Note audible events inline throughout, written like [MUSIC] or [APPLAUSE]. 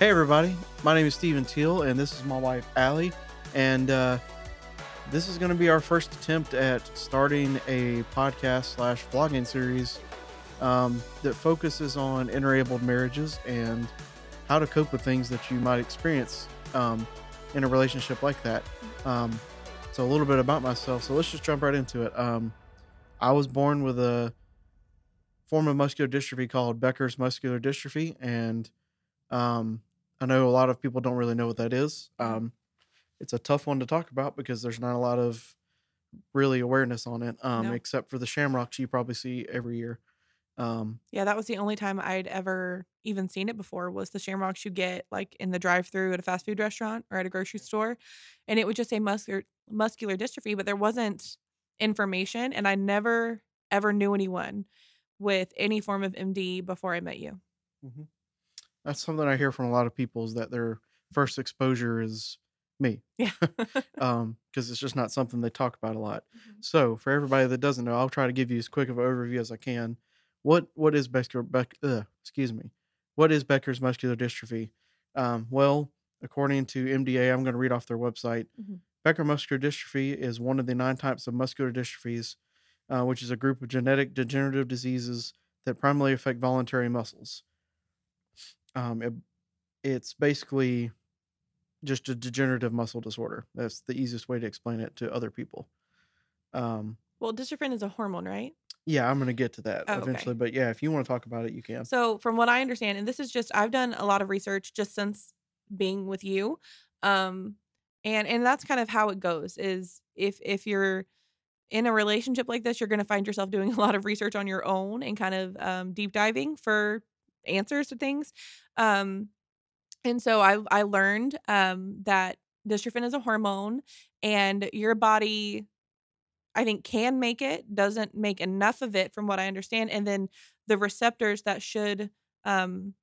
Hey, everybody. My name is Stephen Teal, and this is my wife, Allie. And uh, this is going to be our first attempt at starting a podcast slash vlogging series um, that focuses on interabled marriages and how to cope with things that you might experience um, in a relationship like that. Um, so, a little bit about myself. So, let's just jump right into it. Um, I was born with a form of muscular dystrophy called Becker's muscular dystrophy, and um, I know a lot of people don't really know what that is. Um, it's a tough one to talk about because there's not a lot of really awareness on it, um, No. except for the shamrocks you probably see every year. Um, Yeah, that was the only time I'd ever even seen it before was the shamrocks you get like in the drive-through at a fast food restaurant or at a grocery store, and it would just say muscular muscular dystrophy, but there wasn't information, and I never ever knew anyone with any form of MD before I met you. mhm. That's something I hear from a lot of people is that their first exposure is me, Yeah. [LAUGHS] [LAUGHS] um, because it's just not something they talk about a lot. Mhm. So, for everybody that doesn't know, I'll try to give you as quick of an overview as I can. What what is Becker, Beck, uh, excuse me, what is Becker's muscular dystrophy? Um, well, according to MDA, I'm going to read off their website. Mhm. Becker muscular dystrophy is one of the nine types of muscular dystrophies, uh, which is a group of genetic degenerative diseases that primarily affect voluntary muscles. Um, it, it's basically just a degenerative muscle disorder. That's the easiest way to explain it to other people. Um, Well, dystrophin is a hormone, right? yeah, I'm going to get to that Oh, okay. eventually, but yeah, if you want to talk about it, you can. So, from what I understand, and this is just I've done a lot of research just since being with you. Um and and that's kind of how it goes is if if you're in a relationship like this, you're going to find yourself doing [LAUGHS] a lot of research on your own and kind of um deep diving for answers to things. Um and so I I learned um that dystrophin is a hormone and your body I think can make it, doesn't make enough of it from what I understand, and then the receptors that should, um,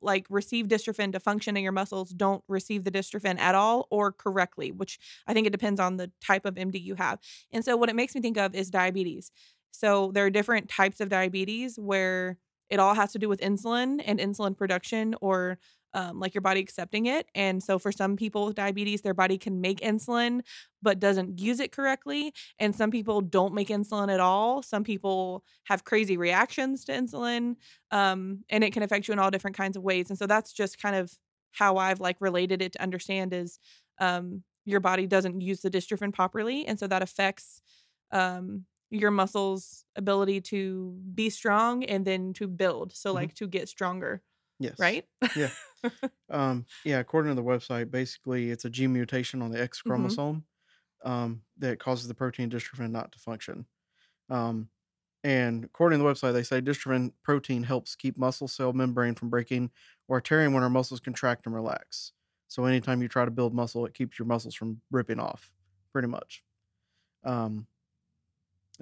like, receive dystrophin to function in your muscles don't receive the dystrophin at all or correctly, which I think it depends on the type of MD you have, and so what it makes me think of is diabetes. So, there are different types of diabetes where it all has to do with insulin and insulin production or, um, like, your body accepting it, and so for some people with diabetes, their body can make insulin but doesn't use it correctly, and some people don't make insulin at all. Some people have crazy reactions to insulin, um, and it can affect you in all different kinds of ways. And so that's just kind of how I've like related it to understand is um, your body doesn't use the dystrophin properly, and so that affects um, your muscles' ability to be strong and then to build. So Mhm. like to get stronger, Yes. right? Yeah. [LAUGHS] Um, yeah, according to the website, basically it's a gene mutation on the X Mhm. chromosome um, that causes the protein dystrophin not to function. Um, and according to the website, they say dystrophin protein helps keep muscle cell membrane from breaking or tearing when our muscles contract and relax. So anytime you try to build muscle, it keeps your muscles from ripping off, pretty much. Um,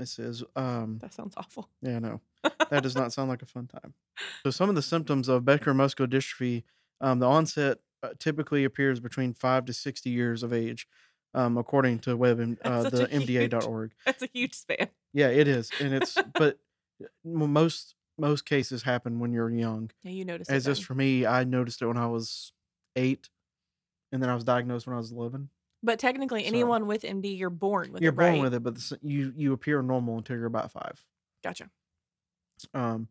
this is um, That sounds awful. yeah, no, [LAUGHS] that does not sound like a fun time. So some of the symptoms of Becker muscular dystrophy, um, the onset uh, typically appears between five to sixty years of age, um, according to web and uh, the such a huge MDA.org. [LAUGHS] That's a huge span. Yeah, it is, and it's [LAUGHS] but uh, most most cases happen when you're young. Yeah, you notice As just for me, I noticed it when I was eight, and then I was diagnosed when I was eleven. But technically, So anyone with MD, you're born with you're it, born right? with it, but the, you you appear normal until you're about five. Gotcha. Um,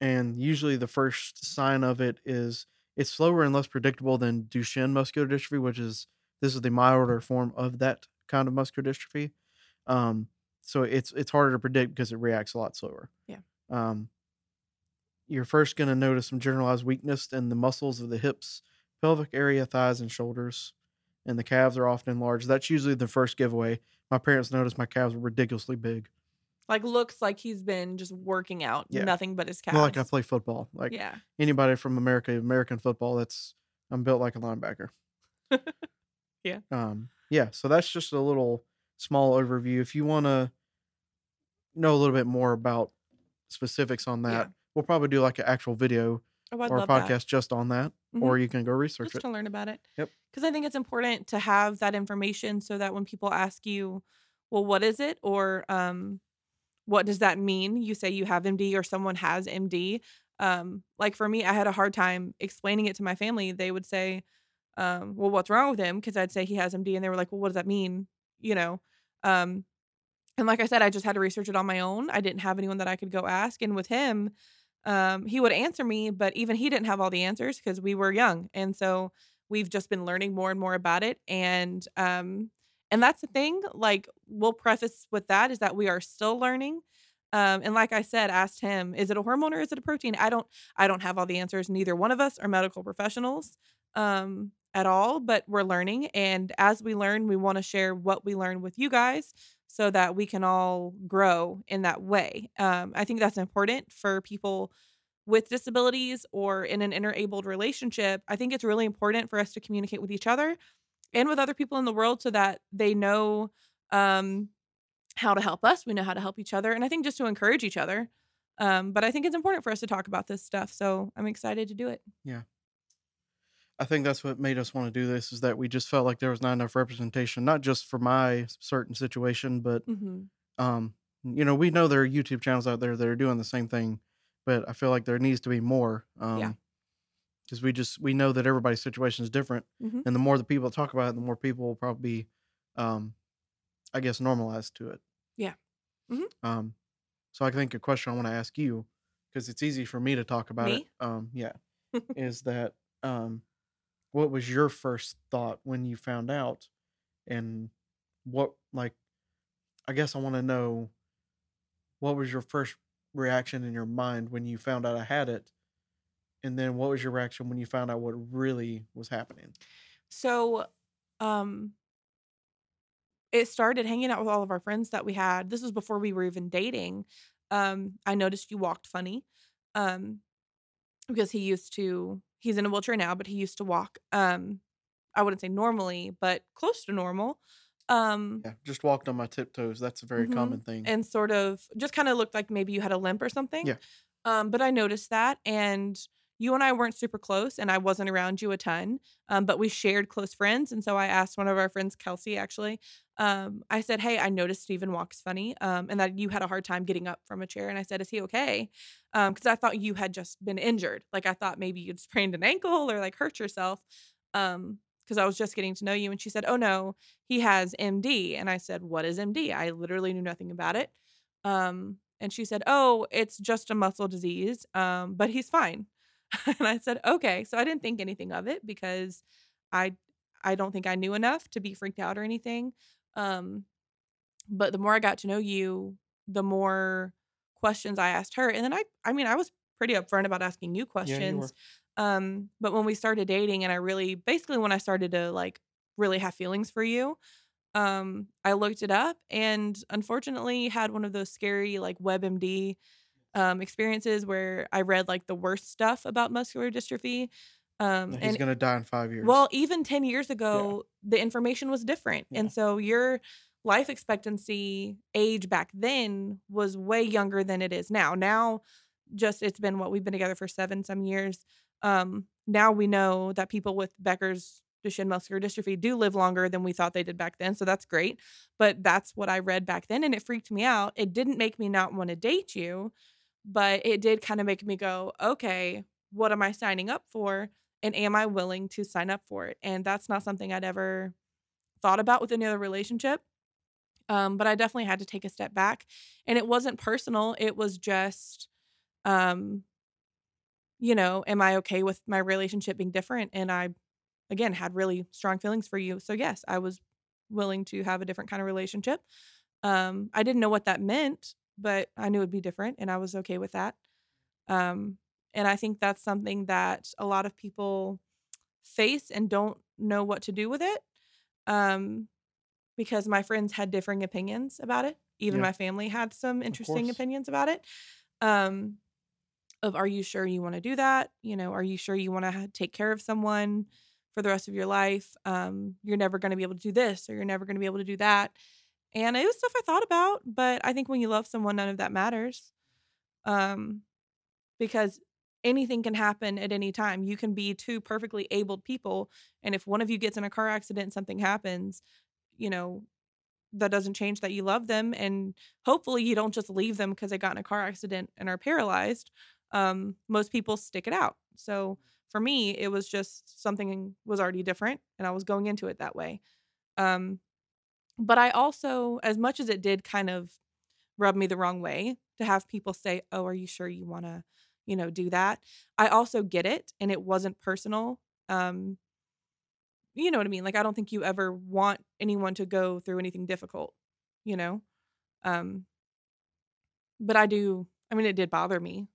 and usually the first sign of it is it's slower and less predictable than Duchenne muscular dystrophy, which is this is the milder form of that kind of muscular dystrophy. Um, so it's it's harder to predict because it reacts a lot slower. Yeah. Um, you're first going to notice some generalized weakness in the muscles of the hips, pelvic area, thighs, and shoulders, and the calves are often enlarged. That's usually the first giveaway. My parents noticed my calves were ridiculously big. Like looks like he's been just working out, Yeah. nothing but his calves. Well, like I play football. Like yeah. anybody from America, American football, that's I'm built like a linebacker. [LAUGHS] Yeah. Um, yeah, so that's just a little small overview. If you want to know a little bit more about specifics on that, Yeah. we'll probably do like an actual video Oh, I'd or a love that. podcast just on that, Mhm. or you can go research Just it. to learn about it. Yep. Because I think it's important to have that information so that when people ask you, well, what is it? Or um, what does that mean? You say you have MD or someone has MD. Um, like for me, I had a hard time explaining it to my family. They would say, um, "Well, what's wrong with him?" Because I'd say he has MD, and they were like, "Well, what does that mean?" You know. Um, and like I said, I just had to research it on my own. I didn't have anyone that I could go ask. And with him, um, he would answer me, but even he didn't have all the answers because we were young. And so we've just been learning more and more about it. And um, and that's the thing. Like we'll preface with that is that we are still learning. Um, and like I said, asked him, is it a hormone or is it a protein? I don't I don't have all the answers. Neither one of us are medical professionals um at all, but we're learning. And as we learn, we want to share what we learn with you guys so that we can all grow in that way. Um, I think that's important for people with disabilities or in an interabled relationship. I think it's really important for us to communicate with each other and with other people in the world so that they know um, how to help us. We know how to help each other. And I think just to encourage each other. Um, but I think it's important for us to talk about this stuff. So I'm excited to do it. Yeah. I think that's what made us want to do this is that we just felt like there was not enough representation, not just for my certain situation, but hmm um, you know, we know there are YouTube channels out there that are doing the same thing, but I feel like there needs to be more. Um, Yeah. because we just we know that everybody's situation is different, hmm and the more the people talk about it, the more people will probably be, um, I guess, normalized to it. Yeah. Mhm. Um, so I think a question I want to ask you, because it's easy for me to talk about it. Um, yeah, [LAUGHS] is that um, what was your first thought when you found out, and what like, I guess I want to know what was your first reaction in your mind when you found out I had it, and then what was your reaction when you found out what really was happening? So, um, it started hanging out with all of our friends that we had. This was before we were even dating. Um, I noticed you walked funny. Um, because he used to he's in a wheelchair now, but he used to walk um I wouldn't say normally, but close to normal. Um Yeah, just walked on my tiptoes. That's a very mhm, common thing. and sort of just kind of looked like maybe you had a limp or something. Yeah. Um, but I noticed that, and you and I weren't super close, and I wasn't around you a ton. Um, but we shared close friends, and so I asked one of our friends, Kelsey, actually. Um, I said, "Hey, I noticed Steven walks funny, um, and that you had a hard time getting up from a chair." And I said, "Is he okay?" Um, because I thought you had just been injured. Like I thought maybe you'd sprained an ankle or like hurt yourself. Um, because I was just getting to know you. And she said, "Oh no, he has MD." And I said, "What is MD?" I literally knew nothing about it. Um, and she said, "Oh, it's just a muscle disease, um, but he's fine." [LAUGHS] and I said, "Okay." So I didn't think anything of it because I I don't think I knew enough to be freaked out or anything. Um, but the more I got to know you, the more questions I asked her. And then I I mean, I was pretty upfront about asking you Yeah, you questions. Um, but when we started dating and I really basically when I started to like really have feelings for you, um, I looked it up and unfortunately had one of those scary like WebMD um experiences where I read like the worst stuff about muscular dystrophy. Um He's and gonna die in five years. well, even 10 years Yeah, ago, the information was different. yeah, And so your life expectancy age back then was way younger than it is now. Now, just it's been what we've been together for seven some years. Um, now we know that people with Becker's Duchenne muscular dystrophy do live longer than we thought they did back then. So that's great. But that's what I read back then and it freaked me out. It didn't make me not want to date you, but it did kind of make me go, okay, what am I signing up for? and am I willing to sign up for it? And that's not something I'd ever thought about with any other relationship. Um, but I definitely had to take a step back. And it wasn't personal. It was just, um, you know, am I okay with my relationship being different? And I, again, had really strong feelings for you. So, yes, I was willing to have a different kind of relationship. Um, I didn't know what that meant, but I knew it'd be different. And I was okay with that. Um, and I think that's something that a lot of people face and don't know what to do with it. Um, because my friends had differing opinions about it. Even yeah, my family had some interesting opinions about it. Um, of are you sure you want to do that? You know, are you sure you want to take care of someone for the rest of your life? Um, you're never going to be able to do this or you're never going to be able to do that. And it was stuff I thought about, but I think when you love someone, none of that matters. Um, because anything can happen at any time. You can be two perfectly abled people, and if one of you gets in a car accident something happens, you know, that doesn't change that you love them and hopefully you don't just leave them because they got in a car accident and are paralyzed. Um, most people stick it out. So for me, it was just something was already different, and I was going into it that way. Um, but I also, as much as it did kind of rub me the wrong way to have people say, "Oh, are you sure you want to, you know, do that?" I also get it, and it wasn't personal. Um, you know what I mean? Like I don't think you ever want anyone to go through anything difficult, you know? Um but I do I mean it did bother me.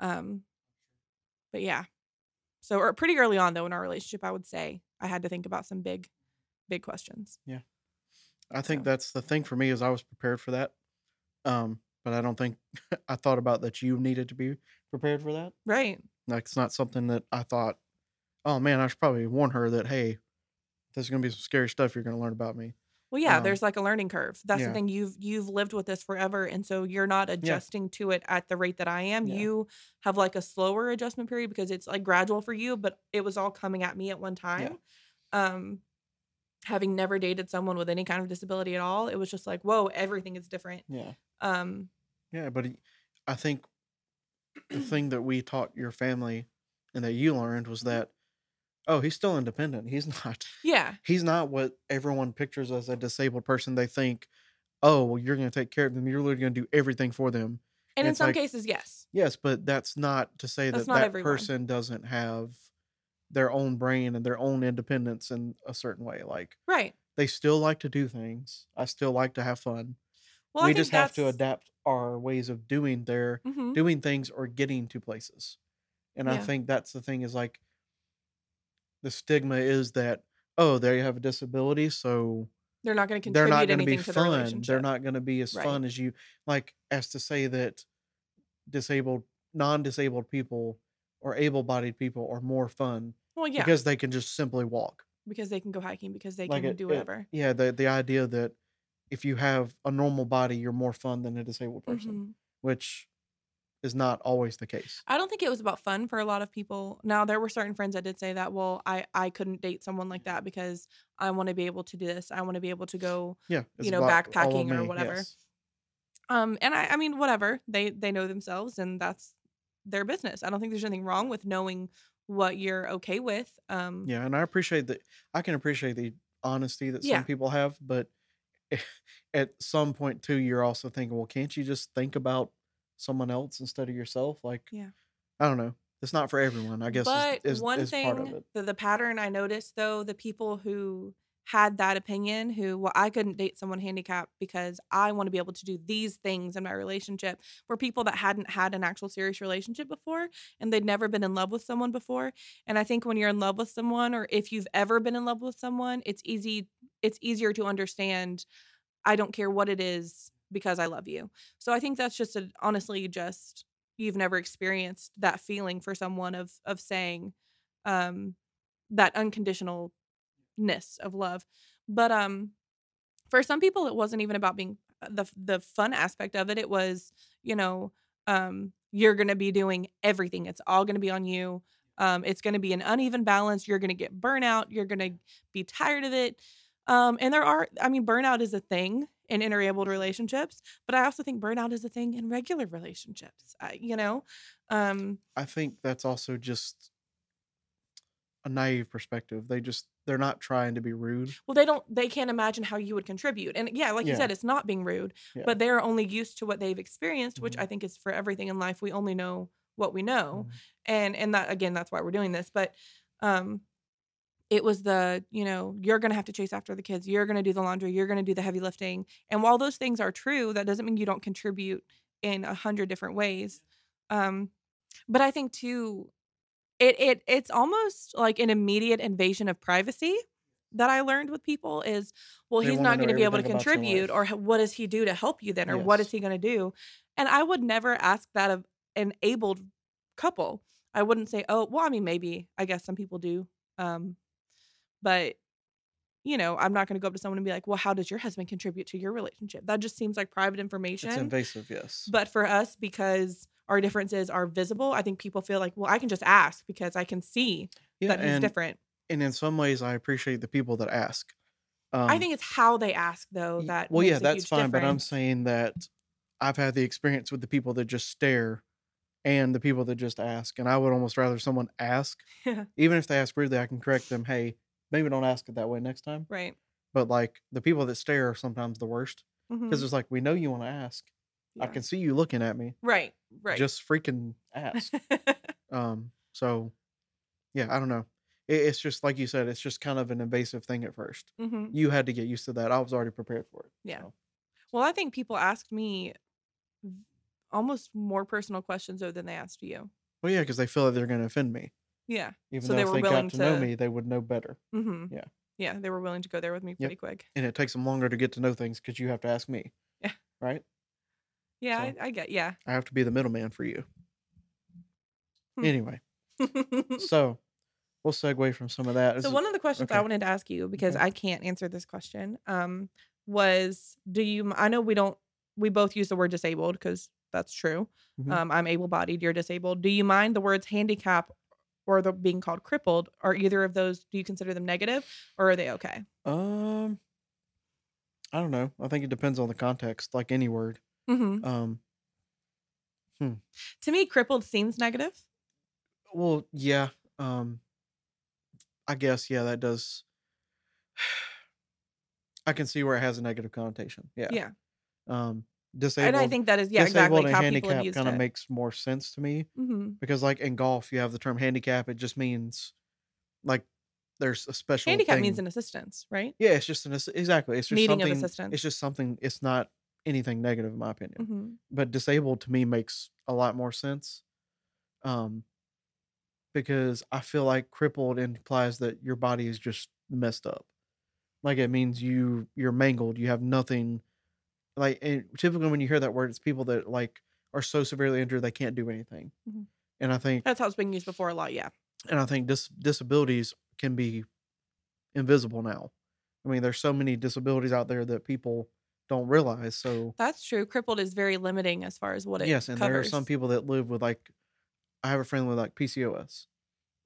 Um but yeah. So or pretty early on though in our relationship I would say I had to think about some big big questions. I think So- that's the thing for me is I was prepared for that. Um, but I don't think [LAUGHS] I thought about that you needed to be prepared for that. Right. Like it's not something that I thought, oh man, I should probably warn her that hey, there's gonna be some scary stuff you're gonna learn about me. Well, yeah, Um, there's like a learning curve. That's yeah. the thing. You've you've lived with this forever, and so you're not adjusting to it at the rate that I am. Yeah. You have like a slower adjustment period because it's like gradual for you, but it was all coming at me at one time. Um, having never dated someone with any kind of disability at all, it was just like, whoa, everything is different. Yeah. Um, Yeah, but I think the [CLEARS THROAT] thing that we taught your family and that you learned was that oh, he's still independent. He's [LAUGHS] not yeah, he's not what everyone pictures as a disabled person. They think, "Oh, well you're going to take care of them. You're literally going to do everything for them." and in some like- cases, yes, Yes, but that's not to say That's that that everyone. person doesn't have their own brain and their own independence in a certain way. Like right. they still like to do things. I still like to have fun. Well, we just have to adapt our ways of doing their Mhm. doing things or getting to places. And I think that's the thing is like the stigma is that oh, they have a disability, so They're not going to they're contribute not going to anything be the fun. relationship. They're not going to be as Right. fun as you like as to say that disabled non-disabled people or able-bodied people are more fun Well, yeah, because they can just simply walk. because they can go hiking, because they Like can it- do it- whatever. Yeah, the the idea that if you have a normal body, you're more fun than a disabled person, Mhm. which is not always the case. I don't think it was about fun for a lot of people. Now there were certain friends that did say that, well, I I couldn't date someone like that because I want to be able to do this. I want to be able to go Yeah, you know, about all of backpacking or whatever. yes. um and I I mean whatever. They they know themselves and that's their business. I don't think there's anything wrong with knowing what you're okay with. Um Yeah, and I appreciate that. I can appreciate the honesty that Yeah. some people have, but [LAUGHS] at some point too, you're also thinking, well, can't you just think about someone else instead of yourself? Like, Yeah. I don't know. It's not for everyone. I guess but is, is, one is part of thing it. the, the pattern I noticed though, the people who had that opinion who well I couldn't date someone handicapped because I want to be able to do these things in my relationship were people that hadn't had an actual serious relationship before and they'd never been in love with someone before and I think when you're in love with someone or if you've ever been in love with someone it's easy it's easier to understand I don't care what it is because I love you. So I think that's just a, honestly just you've never experienced that feeling for someone of of saying um that unconditionalness of love. But um for some people it wasn't even about being uh, the the fun aspect of it. It was, you know, um you're going to be doing everything. It's all going to be on you. Um it's going to be an uneven balance. You're going to get burnout. You're going to be tired of it. Um and there are I mean burnout is a thing in interabled relationships, but I also think burnout is a thing in regular relationships. I, you know, um I think that's also just a naive perspective. They just they're not trying to be rude. Well, they don't. They can't imagine how you would contribute, and yeah, like you said, it's not being rude, Yeah. but they're only used to what they've experienced, which Mhm. I think is for everything in life. We only know what we know, Mhm. and and that again, that's why we're doing this. But um, it was the you know you're gonna have to chase after the kids, you're gonna do the laundry, you're gonna do the heavy lifting, and while those things are true, that doesn't mean you don't contribute in a hundred different ways. Um, but I think too, it it it's almost like an immediate invasion of privacy that I learned with people is well They he's not going to be able to everything about your contribute or what does he do to help you then or what is he going to do? And I would never ask that of an abled couple. I wouldn't say oh well I mean maybe I guess some people do um but you know I'm not going to go up to someone and be like well how does your husband contribute to your relationship? That just seems like private information It's invasive, yes. but for us, because our differences are visible, I think people feel like, well, I can just ask because I can see yeah, that he's and different. and in some ways, I appreciate the people that ask. Um, I think it's how they ask, though, that well, yeah, that's fine. But I'm saying that I've had the experience with the people that just stare and the people that just ask. And I would almost rather someone ask, Yeah. [LAUGHS] even if they ask rudely, I can correct them. Hey, maybe don't ask it that way next time. Right. But like the people that stare are sometimes the worst because Mhm. it's like we know you want to ask. I can see you looking at me. Right. Right. Just freaking ask. [LAUGHS] um. So, yeah, I don't know. It, it's just like you said. It's just kind of an invasive thing at first. hmm You had to get used to that. I was already prepared for it. Yeah. so. Well, I think people asked me almost more personal questions though than they asked you. Well, yeah, because they feel like they're going to offend me. Yeah. Even So though they if were they willing got to, know me, they would know better. hmm Yeah. Yeah. They were willing to go there with me pretty quick. And it takes them longer to get to know things because you have to ask me. Yeah. Right? Yeah. So- I, I get. Yeah. I have to be the middleman for you. Hmm. Anyway, [LAUGHS] so we'll segue from some of that. so Is- one of the questions I wanted to ask you because Okay. I can't answer this question um was do you I know we don't we both use the word disabled because that's true. Mhm. Um I'm able-bodied, you're disabled. Do you mind the words handicap or the being called crippled? Are either of those do you consider them negative or are they okay? um, I don't know. I think it depends on the context, like any word. Hmm Um, To me crippled seems negative. well, yeah. Um, I guess yeah, that does. [SIGHS] I can see where it has a negative connotation. Yeah. Yeah. Um, disabled. And I think that is yeah, disabled exactly and how handicap kind of makes more sense to me hmm because, like in golf, you have the term handicap. It just means like there's a special Handicap means an assistance, right? Yeah, it's just an exactly. It's just Needing of something. assistance. It's just something. It's not anything negative in my opinion. hmm But disabled to me makes a lot more sense. Um, because I feel like crippled implies that your body is just messed up. Like it means you you're mangled. You have nothing. Like and typically when you hear that word, it's people that like are so severely injured they can't do anything. Mhm. And I think That's how it's been used before a lot, yeah. and I think dis- disabilities can be invisible now. I mean, there's so many disabilities out there that people don't realize. So That's true. Crippled is very limiting as far as what it yes, and covers. there are some people that live with like, I have a friend with like PCOS,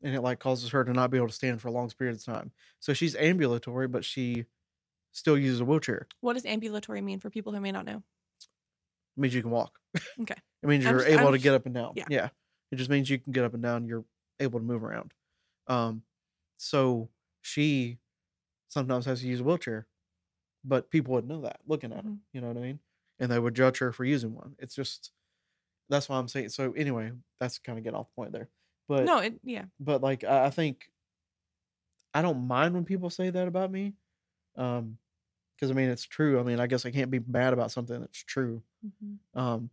and it like causes her to not be able to stand for a long period of time. So she's ambulatory, but she still uses a wheelchair. What does ambulatory mean for people who may not know? It means you can walk. Okay. [LAUGHS] it means you're just- able I'm to get up and down. yeah. Yeah. It just means you can get up and down. You're able to move around. Um, so she sometimes has to use a wheelchair, but people would know that looking at her. Mhm. You know what I mean? And they would judge her for using one. It's just that's why I'm saying. So anyway, that's kind of getting off the point there. But no, it yeah. but like I, I think I don't mind when people say that about me, um, because I mean it's true. I mean I guess I can't be mad about something that's true. Mhm. Um,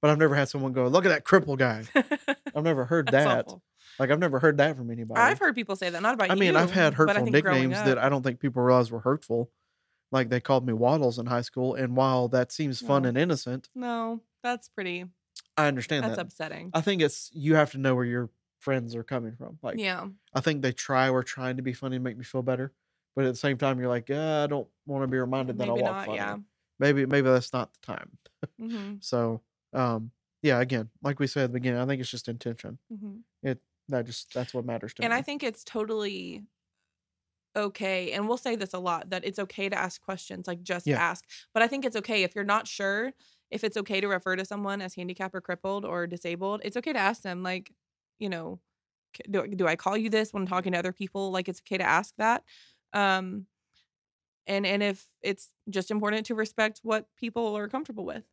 but I've never had someone go, "Look at that cripple guy." [LAUGHS] I've never heard that. awful. Like I've never heard that from anybody. I've heard people say that, not about I mean, I've you, had hurtful nicknames that I don't think people realize were hurtful. Like they called me Waddles in high school, and while that seems fun No. and innocent, No, that's pretty. I understand That's that. upsetting. I think it's you have to know where your friends are coming from. Like yeah. I think they try or trying to be funny and make me feel better, but at the same time, you're like, yeah, I don't want to be reminded that I Maybe walk not. funny. Yeah. Maybe maybe that's not the time. [LAUGHS] hmm So um, yeah, again, like we said at the beginning, I think it's just intention. hmm That just that's what matters to And me. And I think it's totally okay. And we'll say this a lot that it's okay to ask questions, like just Yeah. ask. But I think it's okay if you're not sure if it's okay to refer to someone as handicapped or crippled or disabled. It's okay to ask them, like, you know, "C- do, do I call you this when I'm talking to other people? Like, it's okay to ask that. Um, and and if it's just important to respect what people are comfortable with.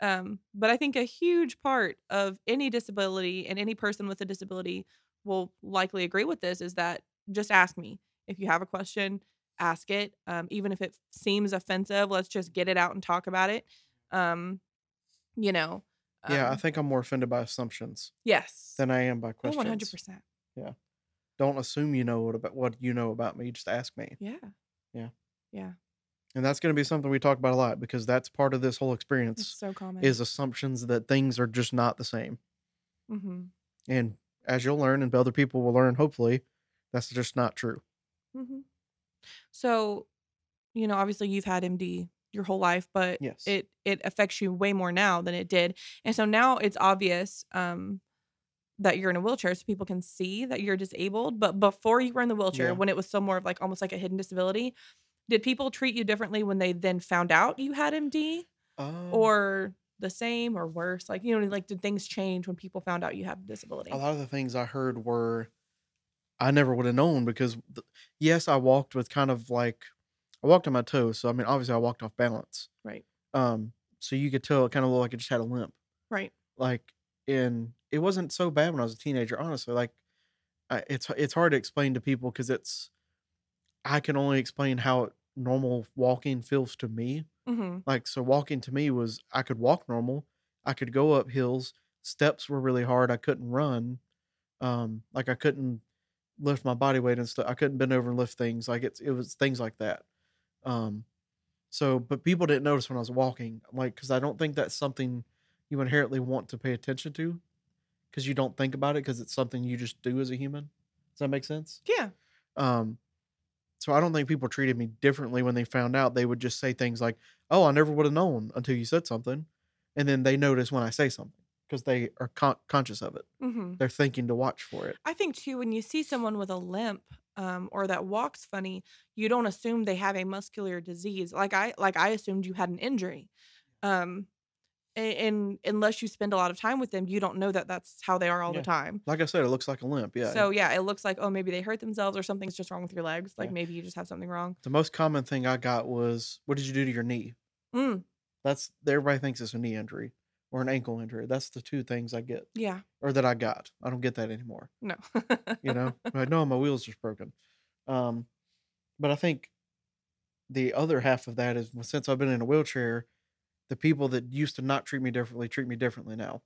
Um, but I think a huge part of any disability and any person with a disability will likely agree with this is that just ask me. If you have a question, ask it. Um, even if it seems offensive, let's just get it out and talk about it. Um, you know. yeah, I um, think I'm more offended by assumptions yes. than I am by Oh, questions. one hundred percent. Yeah. Don't assume you know what about what you know about me. Just ask me. Yeah. Yeah. Yeah. And that's going to be something we talk about a lot because that's part of this whole It's experience so common. is assumptions that things are just not the same. mm-hmm. And as you'll learn and other people will learn, hopefully, that's just not true. Mm-hmm. So, you know, obviously you've had MD your whole life, but Yes. it it affects you way more now than it did. And so now it's obvious um that you're in a wheelchair so people can see that you're disabled. But before you were in the wheelchair, Yeah. when it was still more of like almost like a hidden disability, did people treat you differently when they then found out you had MD? Um, Or the same or worse? Like, you know, like did things change when people found out you had a disability? A lot of the things I heard were I never would have known because th- yes, I walked with kind of like I walked on my toes, so I mean obviously I walked off balance. Right. Um, so you could tell it kind of looked like it just had a limp. Right. Like, and it wasn't so bad when I was a teenager. Honestly, like, I, it's it's hard to explain to people because it's I can only explain how normal walking feels to me. Mm-hmm. Like, so walking to me was I could walk normal, I could go up hills. Steps were really hard. I couldn't run. Um, like I couldn't lift my body weight and stuff. I couldn't bend over and lift things. Like it's it was things like that. Um, so, but people didn't notice when I was walking, like, because I don't think that's something you inherently want to pay attention to, because you don't think about it, because it's something you just do as a human. Does that make sense? Yeah. Um, so I don't think people treated me differently when they found out. They would just say things like, "Oh, I never would have known until you said something," and then they notice when I say something because they are con- conscious of it. Mm-hmm. They're thinking to watch for it. I think too, when you see someone with a limp um, or that walks funny, you don't assume they have a muscular disease. Like I, like I assumed you had an injury, um, and, unless you spend a lot of time with them, you don't know that that's how they are all Yeah. the time. Like I said, it looks like a limp. Yeah. So yeah, it looks like oh maybe they hurt themselves or something's just wrong with your legs. Like Yeah. maybe you just have something wrong. the most common thing I got was, "What did you do to your knee?" Mm, That's everybody thinks it's a knee injury or an ankle injury. That's the two things I get yeah. or that I got. I don't get that anymore. No. You know, [LAUGHS] like, no, my wheels just broken. Um, but I think the other half of that is since I've been in a wheelchair, the people that used to not treat me differently treat me differently now.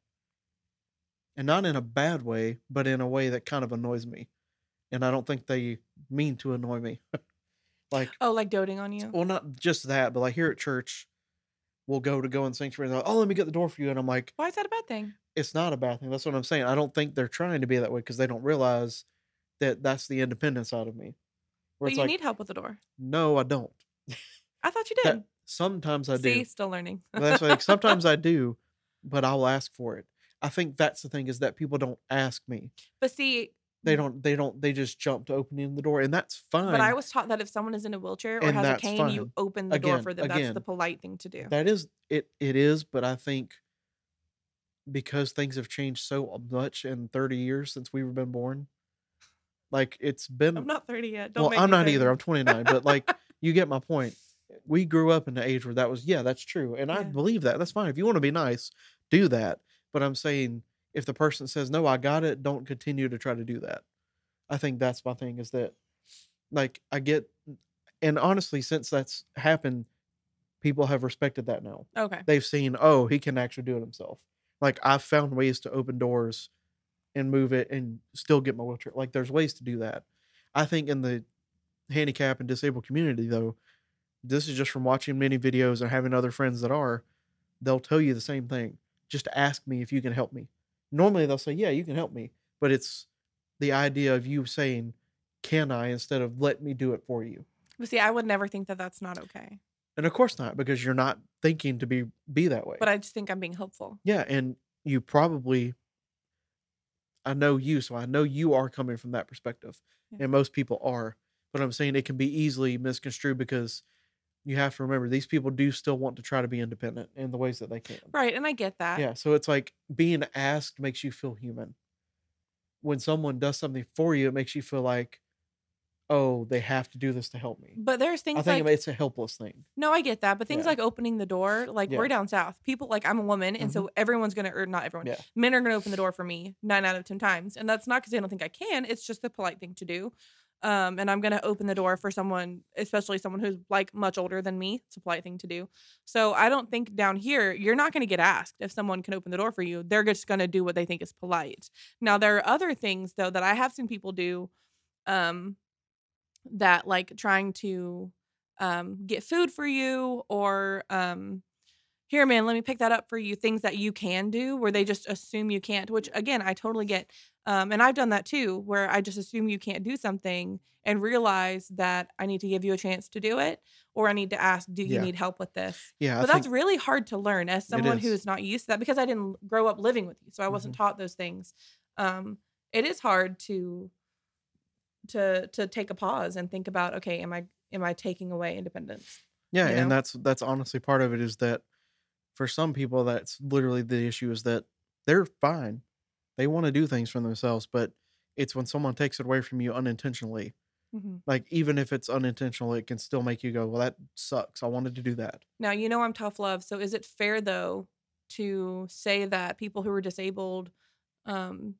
And not in a bad way, but in a way that kind of annoys me. And I don't think they mean to annoy me. [LAUGHS] like, oh, like doting on you. well, not just that, but like here at church, we'll go to go in sanctuary and they're like, oh, let me get the door for you. And I'm like, Why is that a bad thing? it's not a bad thing. That's what I'm saying. I don't think they're trying to be that way because they don't realize that that's the independent side of me. Where But you like, need help with the door. no, I don't. I thought you [LAUGHS] That- did. Sometimes I See, do. still learning. That's like sometimes I [LAUGHS] do, but I'll ask for it. I think that's the thing is that people don't ask me. but see, They don't. They don't. They just jump to opening the door, and that's fine. But I was taught that if someone is in a wheelchair or And has a cane, you open the door for them. That's the polite thing to do. That is it. It is, but I think because things have changed so much in 30 years since we've been born, like it's been. I'm not 30 yet. Don't well, I'm not either. I'm 29, but like [LAUGHS] you get my point. We grew up in the age where that was yeah, that's true, and I believe that. That's fine. If you want to be nice, do that. But I'm saying if the person says no, I got it, don't continue to try to do that. I think that's my thing is that like I get and honestly since that's happened people have respected that now. Okay. They've seen oh, he can actually do it himself. Like I've found ways to open doors and move it and still get my wheelchair. Like there's ways to do that. I think in the handicap and disabled community though, this is just from watching many videos and having other friends that are, they'll tell you the same thing. Just ask me if you can help me. Normally they'll say, Yeah, you can help me. But it's the idea of you saying, Can I instead of let me do it for you. But see, I would never think that that's not okay. And of course not, because you're not thinking to be be that way. But I just think I'm being helpful. Yeah, and you probably I know you, so I know you are coming from that perspective. Yeah. And most people are. But I'm saying it can be easily misconstrued because you have to remember these people do still want to try to be independent in the ways that they can. Right. And I get that. Yeah, so it's like being asked makes you feel human. When someone does something for you, it makes you feel like, oh, they have to do this to help me. But there's things I think like it's a helpless thing. no, I get that. But things Yeah. like opening the door, like Yeah. we're down south. People like I'm a woman, and mm-hmm. so everyone's gonna or not everyone. Yeah. Men are gonna open the door for me nine out of ten times, and that's not because they don't think I can. It's just the polite thing to do. Um, and I'm gonna open the door for someone, especially someone who's like much older than me. It's a polite thing to do. So I don't think down here you're not gonna get asked if someone can open the door for you. They're just gonna do what they think is polite. Now there are other things though that I have seen people do, um, that like trying to um get food for you or um here man let me pick that up for you things that you can do where they just assume you can't which again i totally get um and i've done that too where i just assume you can't do something and realize that i need to give you a chance to do it or i need to ask do you Yeah. need help with this Yeah, but I that's really hard to learn as someone is. who's not used to that because i didn't grow up living with you so i wasn't Mm-hmm. taught those things um it is hard to to to take a pause and think about okay am i am i taking away independence yeah, you and that's that's honestly part of it is that for some people that's literally the issue is that they're fine. They want to do things for themselves, but it's when someone takes it away from you unintentionally. hmm Like even if it's unintentional, it can still make you go, "Well, that sucks. I wanted to do that." Now, you know I'm tough love, so is it fair though to say that people who are disabled um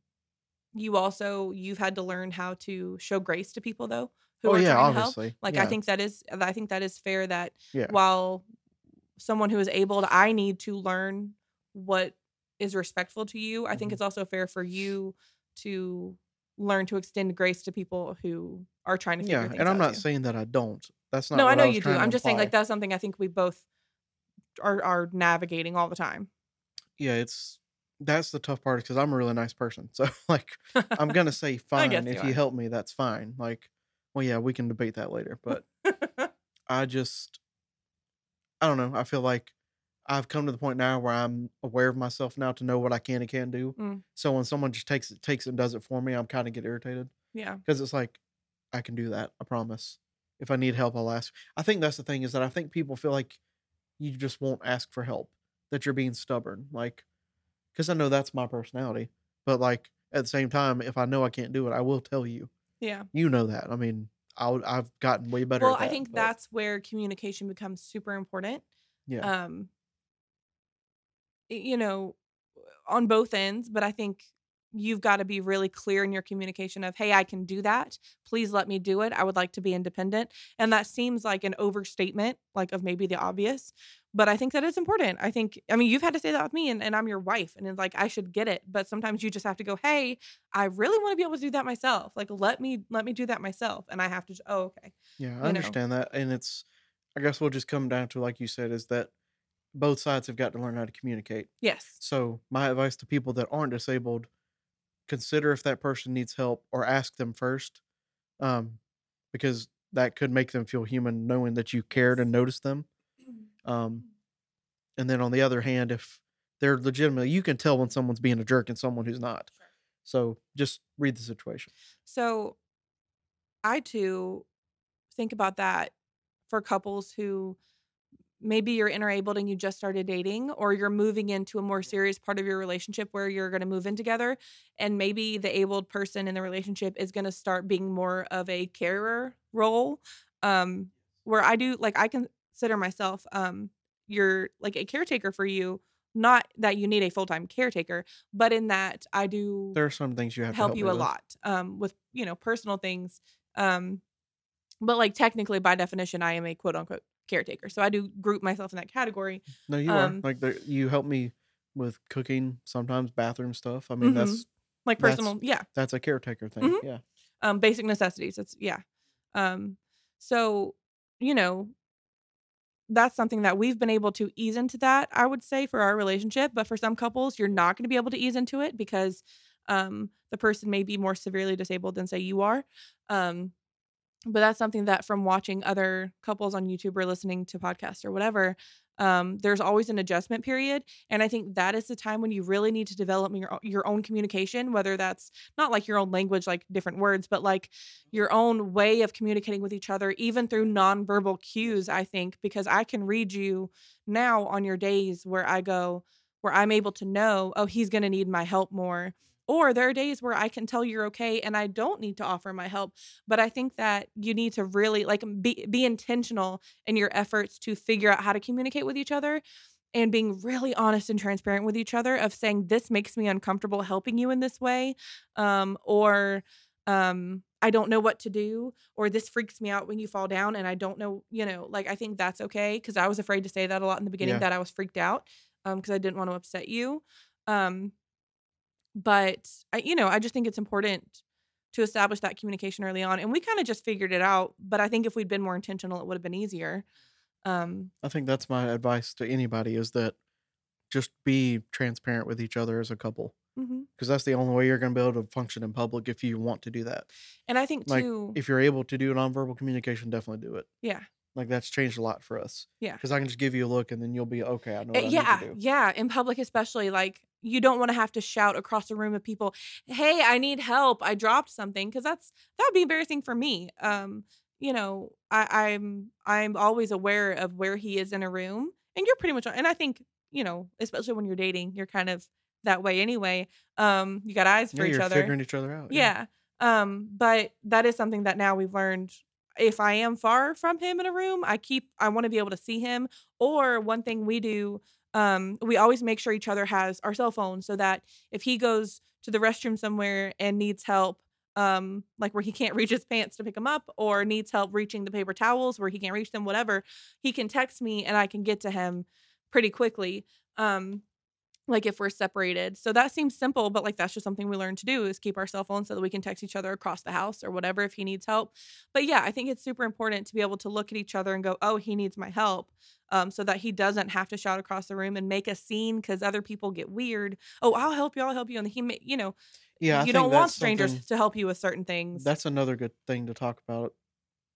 you also you've had to learn how to show grace to people though who Oh are yeah, trying to help? obviously. Like I think that is I think that is fair that Yeah. while someone who is able to, I need to learn what is respectful to you. I think Mhm. it's also fair for you to learn to extend grace to people who are trying to figure Yeah, and I'm not saying that I don't. That's not No, I know I you do. I'm just saying like that's something I think we both are are navigating all the time. Yeah, it's that's the tough part because I'm a really nice person. So [LAUGHS] like I'm gonna [LAUGHS] say fine if you are. help me, that's fine. Like, well, yeah, we can debate that later. But [LAUGHS] I just I don't know. I feel like I've come to the point now where I'm aware of myself now to know what I can and can't do. Mm. So when someone just takes it takes it and does it for me, I'm kind of get irritated yeah. because it's like I can do that. I promise. If I need help, I'll ask. I think that's the thing is that I think people feel like you just won't ask for help, that you're being stubborn. Like, because I know that's my personality. But like at the same time, if I know I can't do it, I will tell you. Yeah. You know that. I mean, I'll, I've gotten way better. Well, at that, I think but that's where communication becomes super important. yeah, Um you know, on both ends, but I think you've got to be really clear in your communication of, hey, I can do that. Please let me do it. I would like to be independent. And that seems like an overstatement, like of maybe the obvious. But I think that it's important. I think, I mean, you've had to say that with me, and, and I'm your wife, and it's like I should get it. But sometimes you just have to go, hey, I really want to be able to do that myself. Like, let me let me do that myself. And I have to, oh, okay, yeah, I you know. understand that. And it's, I guess we'll just come down to, like you said, is that both sides have got to learn how to communicate. Yes. So my advice to people that aren't disabled, consider if that person needs help or ask them first. Um, because that could make them feel human knowing that you cared and noticed them. [CLEARS THROAT] Um, and then on the other hand, if they're legitimately, you can tell when someone's being a jerk and someone who's not. So just read the situation. So I too think about that for couples who maybe you're interabled and you just started dating or you're moving into a more serious part of your relationship where you're going to move in together and maybe the abled person in the relationship is going to start being more of a carer role um where I do like I consider myself um you're like a caretaker for you not that you need a full-time caretaker but in that I do There are some things you have to help help you a with. lot um with you know personal things um but like technically by definition i am a quote unquote caretaker so i do group myself in that category No, you um are like there, you help me with cooking, sometimes bathroom stuff. I mean, mhm, that's like that's personal yeah that's a caretaker thing. mhm, Yeah. um basic necessities it's yeah um so you know that's something that we've been able to ease into that i would say for our relationship but for some couples you're not going to be able to ease into it because um the person may be more severely disabled than say you are um but that's something that from watching other couples on YouTube or listening to podcasts or whatever, um, there's always an adjustment period, and I think that is the time when you really need to develop your your own communication, whether that's not like your own language, like different words, but like your own way of communicating with each other, even through nonverbal cues. I think because I can read you now on your days where I go, where I'm able to know, oh, he's going to need my help more. Or there are days where I can tell you're okay and I don't need to offer my help but I think that you need to really like be be intentional in your efforts to figure out how to communicate with each other and being really honest and transparent with each other of saying this makes me uncomfortable helping you in this way um or um I don't know what to do or this freaks me out when you fall down and I don't know, you know, like I think that's okay cuz I was afraid to say that a lot in the beginning Yeah. that I was freaked out um cuz I didn't want to upset you. Um but I you know, I just think it's important to establish that communication early on and we kind of just figured it out but i think if we'd been more intentional it would have been easier um I think that's my advice to anybody is that just be transparent with each other as a couple because that's the only way you're going to be able to function in public if you want to do that. and i think Like too if you're able to do nonverbal communication, definitely do it. yeah Like that's changed a lot for us yeah because I can just give you a look and then you'll be okay. I know I yeah need to do. yeah in public especially like you don't want to have to shout across a room of people hey i need help i dropped something because that's that would be embarrassing for me um you know i i'm i'm always aware of where he is in a room and you're pretty much on and I think, you know, especially when you're dating, you're kind of that way anyway. Um, you got eyes for Yeah, each you're other. figuring each other out. Yeah. Um, but that is something that now we've learned. If I am far from him in a room, I keep I want to be able to see him. Or one thing we do, um, we always make sure each other has our cell phone so that if he goes to the restroom somewhere and needs help, um, like where he can't [LAUGHS] reach his pants to pick them up, or needs help reaching the paper towels where he can't reach them, whatever, he can text me and I can get to him pretty quickly. Um, like if we're separated. So that seems simple, but like that's just something we learn to do is keep our cell phones so that we can text each other across the house or whatever if he needs help. But yeah, I think it's super important to be able to look at each other and go, "Oh, he needs my help." Um, so that he doesn't have to shout across the room and make a scene because other people get weird. Oh, I'll help you. I'll help you. And he, may, you know, Yeah, I you don't want strangers to help you with certain things. That's another good thing to talk about.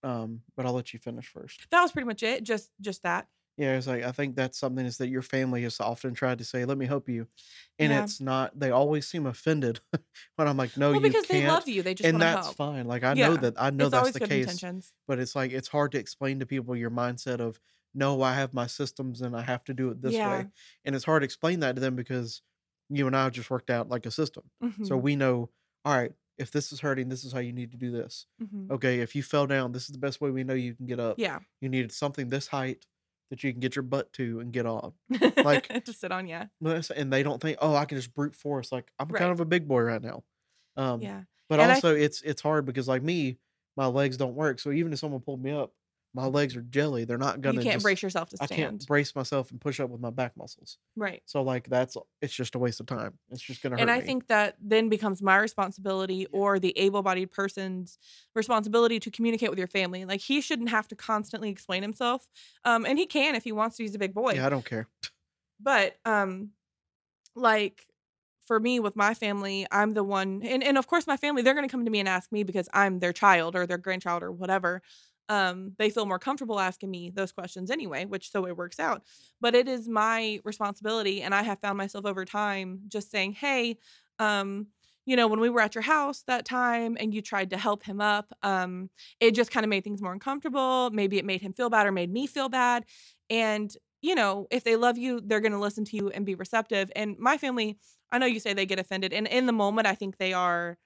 Um, but I'll let you finish first. that was pretty much it. Just, just that. Yeah, it's like I think that's something is that your family has often tried to say, "Let me help you," and Yeah. it's not. They always seem offended [LAUGHS] when I'm like, "No, well, you because can't." they love you, they just and that's help. fine. Like I Yeah, know that I know it's that's the case, intentions. but it's like it's hard to explain to people your mindset of no, I have my systems and I have to do it this Yeah. way, and it's hard to explain that to them because you and I just worked out like a system, so Mhm, we know. All right, if this is hurting, this is how you need to do this. mhm. Okay, if you fell down, this is the best way we know you can get up. Yeah. You needed something this height that you can get your butt to and get on. [LAUGHS] Like- to sit on, yeah. And they don't think, oh, I can just brute force. Like I'm Right. kind of a big boy right now. Um, Yeah. But And I- also, it's it's hard because like me, my legs don't work. So even if someone pulled me up, my legs are jelly. They're not gonna. You can't just- brace yourself to stand. I can't brace myself and push up with my back muscles. right. So like that's it's just a waste of time. It's just gonna hurt And I me. think that then becomes my responsibility or the able bodied person's responsibility to communicate with your family. Like he shouldn't have to constantly explain himself. Um, and he can if he wants to, he's a big boy. yeah, I don't care. But um, like for me with my family, I'm the one and, and of course my family, they're gonna come to me and ask me because I'm their child or their grandchild or whatever. Um, they feel more comfortable asking me those questions anyway, which so it works out. But it is my responsibility, and I have found myself over time just saying, Hey, um, you know, when we were at your house that time and you tried to help him up, um, it just kind of made things more uncomfortable. Maybe it made him feel bad or made me feel bad. And, you know, if they love you, they're going to listen to you and be receptive. And my family, I know you say they get offended. And in the moment, I think they are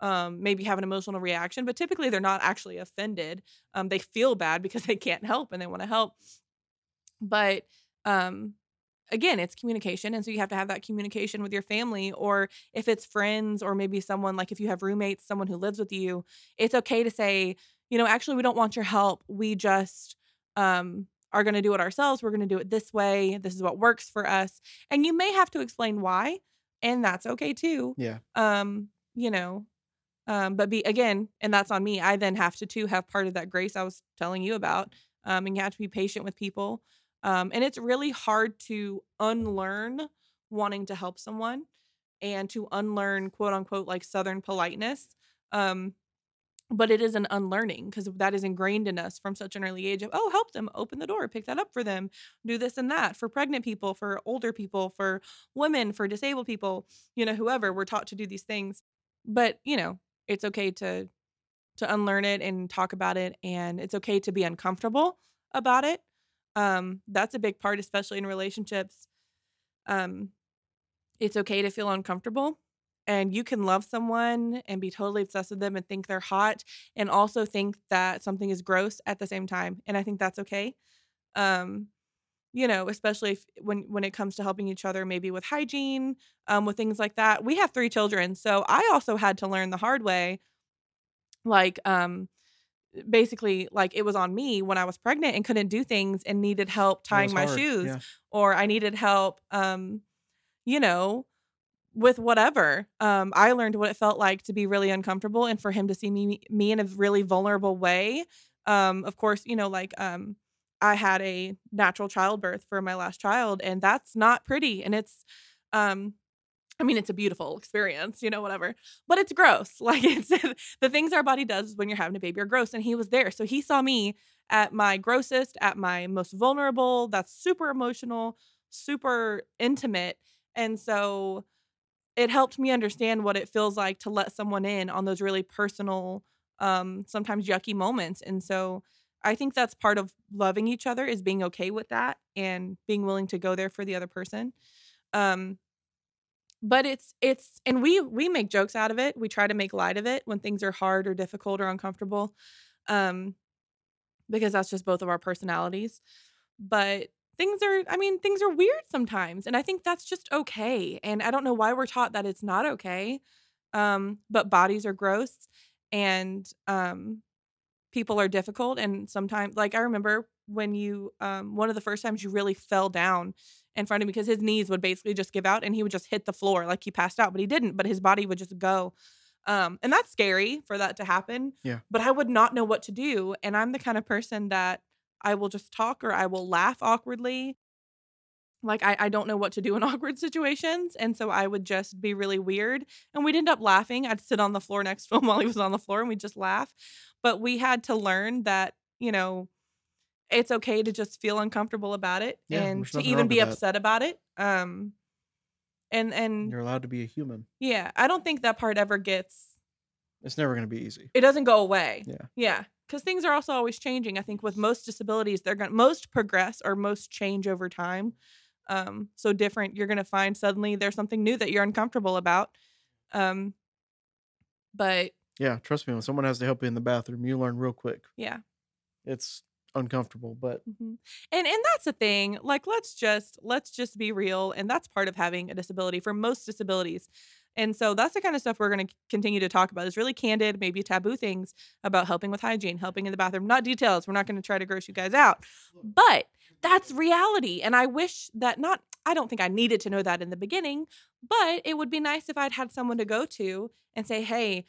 um, maybe have an emotional reaction, but typically they're not actually offended. Um, they feel bad because [LAUGHS] they can't help and they want to help. But um, again, it's communication. And so you have to have that communication with your family, or if it's friends, or maybe someone like if you have roommates, someone who lives with you, it's okay to say, you know, actually, we don't want your help. We just um, are going to do it ourselves. We're going to do it this way. This is what works for us. And you may have to explain why, and that's okay too. Yeah. Um, you know, um, but be again, and that's on me. I then have to too have part of that grace I was telling you about. Um, and you have to be patient with people. Um, and it's really hard to unlearn wanting to help someone and to unlearn quote unquote like southern politeness. Um, but it is an unlearning because that is ingrained in us from such an early age of oh help them open the door pick that up for them do this and that for pregnant people for older people for women for disabled people you know whoever we're taught to do these things but you know it's okay to to unlearn it and talk about it and it's okay to be uncomfortable about it um that's a big part especially in relationships um it's okay to feel uncomfortable and you can love someone and be totally obsessed with them and think they're hot and also think that something is gross at the same time and i think that's okay um you know especially if, when when it comes to helping each other maybe with hygiene um with things like that we have three children so i also had to learn the hard way like um basically like it was on me when i was pregnant and couldn't do things and needed help tying my hard, shoes Yeah. or I needed help, um, you know, with whatever. Um, I learned what it felt like to be really uncomfortable and for him to see me me in a really vulnerable way. Um, of course, you know, like um, I had a natural childbirth for my last child, and that's not pretty, and it's um. I mean, it's a beautiful experience, you know, whatever, but it's gross. [LAUGHS] Like, it's the things our body does when you're having a baby are gross. And he was there. So he saw me at my grossest, at my most vulnerable. That's super emotional, super intimate. And so it helped me understand what it feels like to let someone in on those really personal, um, sometimes yucky moments. And so I think that's part of loving each other is being okay with that and being willing to go there for the other person. Um but it's it's and we we make jokes out of it. We try to make light of it when things are hard or difficult or uncomfortable. Um because that's just both of our personalities. But things are I mean, things are weird sometimes and I think that's just okay. And I don't know why we're taught that it's not okay. Um but bodies are gross and um people are difficult and sometimes like I remember when you um one of the first times you really fell down in front of me because his knees would basically just give out and he would just hit the floor like he passed out, but he didn't, but his body would just go. Um and that's scary for that to happen. Yeah. But I would not know what to do and I'm the kind of person that I will just talk or I will laugh awkwardly. Like I, I don't know what to do in [LAUGHS] awkward situations. And so I would just be really weird. And we'd end up laughing. I'd sit on the floor next to him [LAUGHS] while he was on the floor and we'd just laugh. But we had to learn that, you know, it's okay to just feel uncomfortable about it Yeah, and to even be that. upset about it. Um and and You're allowed to be a human. yeah, I don't think that part ever gets It's never going to be easy. it doesn't go away. Yeah. Yeah. Because things are also always changing. I think with most disabilities, they're going to most progress or most change over time. Um, so different, you're gonna find suddenly there's something new that you're uncomfortable about. Um, but Yeah, trust me. When someone has to help you in the bathroom, you learn real quick. yeah. It's uncomfortable, but hmm And and that's the thing. Like let's just let's just be real and that's part of having a disability for most disabilities. And so that's the kind of stuff we're going to continue to talk about. Is really candid, maybe taboo things about helping with hygiene, helping in the bathroom, not details. We're not going to try to gross you guys out. But that's reality and I wish that not I don't think I needed to know that in the beginning, but it would be nice if I'd had someone to go to and say, "Hey,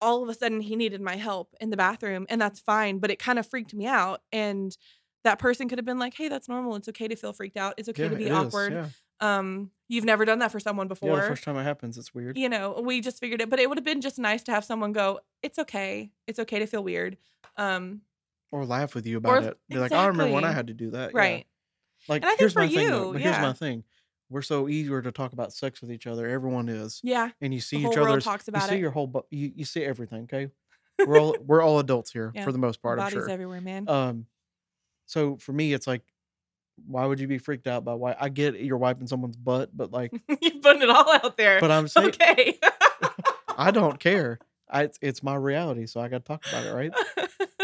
all of a sudden he needed my help in the bathroom and that's fine but it kind of freaked me out and that person could have been like hey that's normal it's okay to feel freaked out it's okay yeah, to be is, awkward Yeah. um you've never done that for someone yeah, the before first time it happens, it's weird. you know we just figured it but it would have been just nice to have someone go it's okay it's okay to feel weird um Or laugh with you about Or- it. Be like, I remember when I had to do that. yeah." right Like, I think here's for my thing. though, but here's yeah. my thing. We're so eager to talk about sex with each other. Everyone is, yeah and you see each other. talks You see it your whole. bu- You you see everything. Okay, [LAUGHS] we're all we're all adults here Yeah. for the most part. I'm bodies sure. everywhere man Um, so for me, it's like, why would you be freaked out by why? I get you're wiping someone's butt, but like, [LAUGHS] you're putting it all out there but I'm saying okay [LAUGHS] I don't care. I it's, it's my reality, so I got to talk about it, right?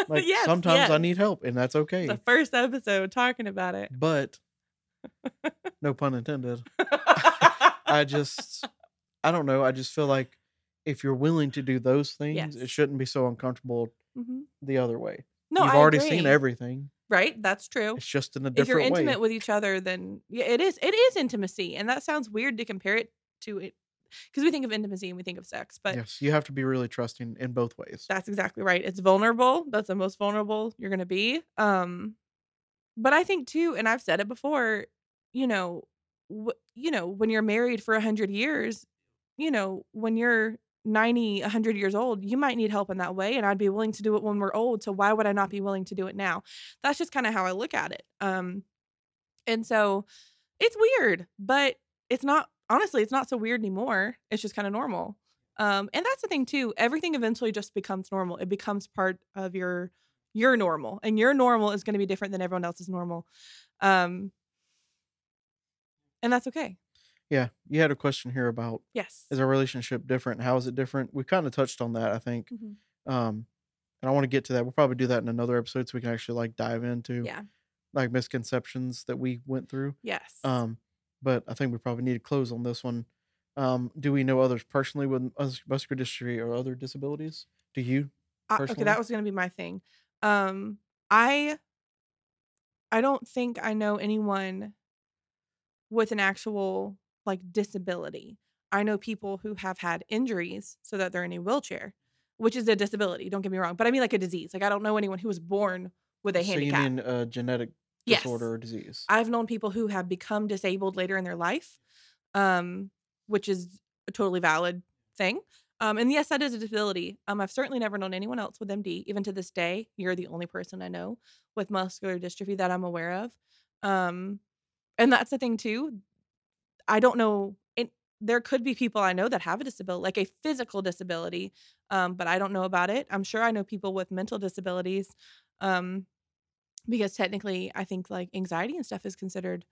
[LAUGHS] Like yes, sometimes I need help, and that's okay. the first episode talking about it But [LAUGHS] no pun intended. [LAUGHS] I just I don't know. I just feel like if you're willing to do those things, Yes. it shouldn't be so uncomfortable Mhm. the other way. no You've I already agree. seen everything. right that's true It's just in a different. Way. If you're intimate way. with each other then yeah it is it is intimacy and that sounds weird to compare it to it because we think of intimacy and we think of sex but yes, you have to be really trusting in both ways. that's exactly right it's vulnerable that's the most vulnerable you're going to be um but i think too and i've said it before you know wh- you know when you're married for a 100 years you know when you're 90 100 years old you might need help in that way and i'd be willing to do it when we're old so why would i not be willing to do it now that's just kind of how i look at it um and so it's weird but it's not honestly it's not so weird anymore it's just kind of normal um and that's the thing too everything eventually just becomes normal it becomes part of your your normal and your normal is going to be different than everyone else's normal um and that's okay Yeah, you had a question here about yes is our relationship different? How is it different? We kind of touched on that, I think. Mhm. Um, and I want to get to that. We'll probably do that in another episode so we can actually like dive into yeah like misconceptions that we went through. yes Um, but I think we probably need to close on this one. Um, do we know others personally with mus- muscular dystrophy or other disabilities? Do you? I- okay that was going to be my thing um i i don't think i know anyone with an actual like disability i know people who have had injuries so that they're in a wheelchair which is a disability don't get me wrong but i mean like a disease like i don't know anyone who was born with a so handicap you mean a genetic Yes. disorder or disease? I've known people who have become disabled later in their life, um, which is a totally valid thing. Um, and yes, that is a disability. Um, I've certainly never known anyone else with MD. Even to this day, you're the only person I know with muscular dystrophy that I'm aware of. Um, and that's the thing too. I don't know. It, there could be people I know that have a disability, like a physical disability, um, but I don't know about it. I'm sure I know people with mental disabilities. Um, because technically I think like anxiety and stuff is considered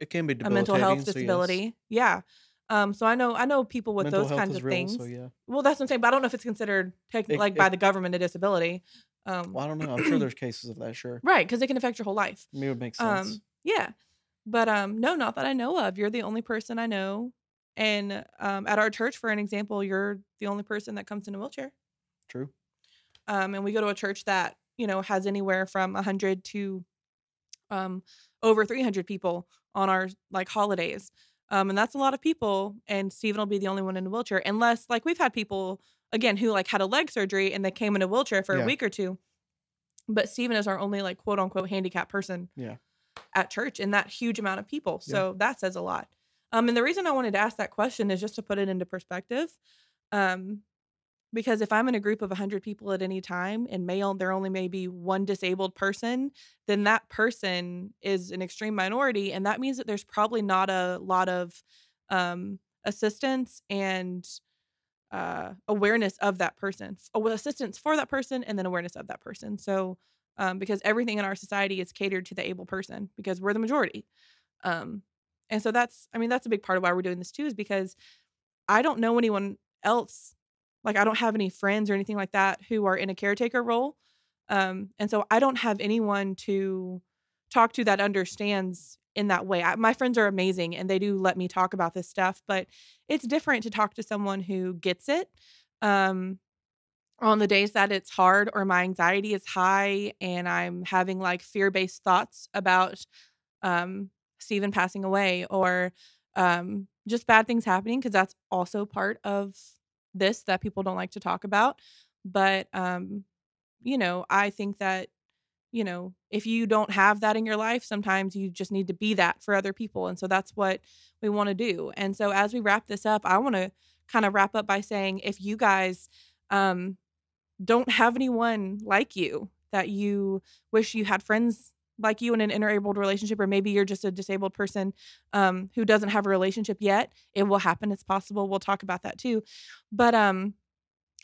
It can be a mental health debilitating, so yes. disability. Yeah. Um, so I know I know people with Mental those kinds of real, things. so yeah. Well, that's what I'm saying, but I don't know if it's considered tech- It- like by the government a disability. Um, Well, I don't know. I'm sure there's cases of that. Sure, right, because it can affect your whole life. I mean, it would make sense. Um, yeah, but um, no, not that I know of. You're the only person I know, and um, at our church, for an example, you're the only person that comes in a wheelchair. True. Um, and we go to a church that you know has anywhere from hundred to um over 300 people on our like holidays. Um, and that's a lot of people. And Steven will be the only one in a wheelchair, unless like we've had people again who like had a leg surgery and they came in a wheelchair for Yeah. a week or two. But Steven is our only like quote unquote handicapped person Yeah. at church and that huge amount of people. Yeah. So that says a lot. Um, and the reason I wanted to ask that question is just to put it into perspective. Um, because if I'm in a group of 100 people at any time and on- there only may be one disabled person, then that person is an extreme minority. And that means that there's probably not a lot of um, assistance and uh, awareness of that person, assistance for that person, and then awareness of that person. So, um, because everything in our society is catered to the able person because we're the majority. Um, and so that's, I mean, that's a big part of why we're doing this too, is because I don't know anyone else. Like, I don't have any friends or anything like that who are in a caretaker role. Um, and so I don't have anyone to talk to that understands in that way. I, my friends are amazing and they do let me talk about this stuff, but it's different to talk to someone who gets it. Um, on the days that it's hard or my anxiety is high and I'm having like fear based thoughts about um, Stephen passing away or um, just bad things happening, because that's also part of this that people don't like to talk about. But, um, you know, I think that, you know, if you don't have that in your life, sometimes you just need to be that for other people. And so that's what we want to do. And so as we wrap this up, I want to kind of wrap up by saying if you guys, um, don't have anyone like you that you wish you had friends like you in an interabled relationship or maybe you're just a disabled person um, who doesn't have a relationship yet it will happen it's possible we'll talk about that too. But um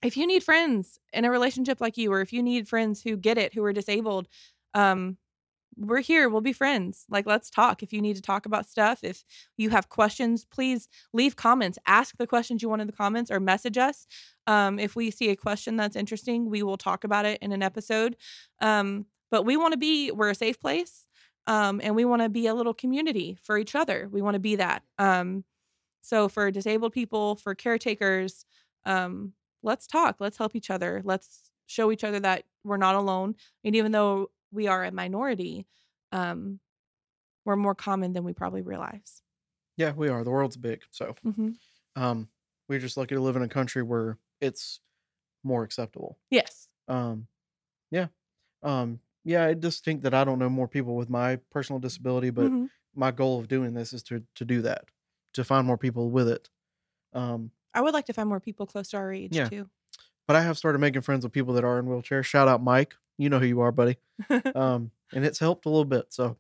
if you need friends in a relationship like you or if you need friends who get it who are disabled um we're here we'll be friends like let's talk if you need to talk about stuff if you have questions please leave comments ask the questions you want in the comments or message us um, if we see a question that's interesting we will talk about it in an episode um, but we want to be we're a safe place um, and we want to be a little community for each other. We want to be that. Um, so for disabled people for caretakers um, let's talk let's help each other let's show each other that we're not alone and even though we are a minority um, we're more common than we probably realize. Yeah, we are. The world's big, so hmm um, we're just lucky to live in a country where it's more acceptable. yes. Um, yeah, um, yeah. I just think that I don't know more people with my personal disability, but Mhm. my goal of doing this is to to do that, to find more people with it. Um, i would like to find more people close to our age Yeah. too but I have started making friends with people that are in wheelchairs. Shout out Mike, you know who you are, buddy. [LAUGHS] um, and it's helped a little bit. So,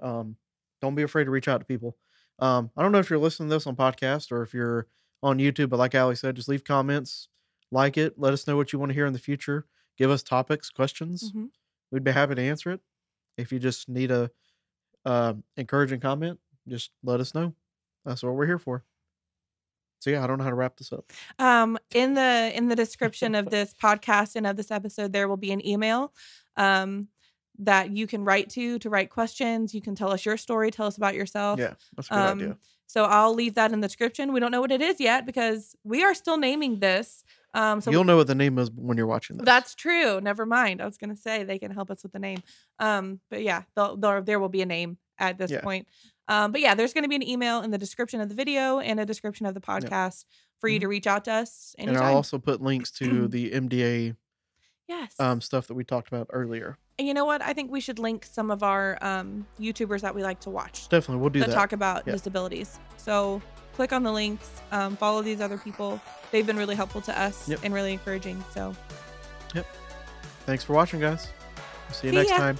um, don't be afraid to reach out to people. Um, I don't know if you're listening to this on podcast or if you're on YouTube, but like Ali said, just leave comments, like it, let us know what you want to hear in the future. Give us topics, questions. Mhm. We'd be happy to answer it. If you just need a uh, encouraging comment, just let us know. That's what we're here for. So yeah, I don't know how to wrap this up. Um, in the in the description of [LAUGHS] this podcast and of this episode, there will be an email um, that you can write to to write questions. You can tell us your story, tell us about yourself. Yeah, that's a good Um, idea. So I'll leave that in the description. We don't know what it is yet because we are still naming this. Um, so You'll know what the name is when you're watching this. that's true. Never mind. I was gonna say they can help us with the name. Um, but yeah, they'll, there there will be a name at this Yeah. point. Um, but yeah, there's gonna be an email in the description of the video and a description of the podcast for you Mhm. to reach out to us and. I'll also put links to [CLEARS THROAT] the MDA yes. um, stuff that we talked about earlier. and you know what? I think we should link some of our um, YouTubers that we like to watch Definitely, we'll do that that. talk about Yeah. disabilities. So click on the links, um, follow these other people. They've been really helpful to us Yep. and really encouraging. So yep. Thanks for watching, guys. See you See next ya. time.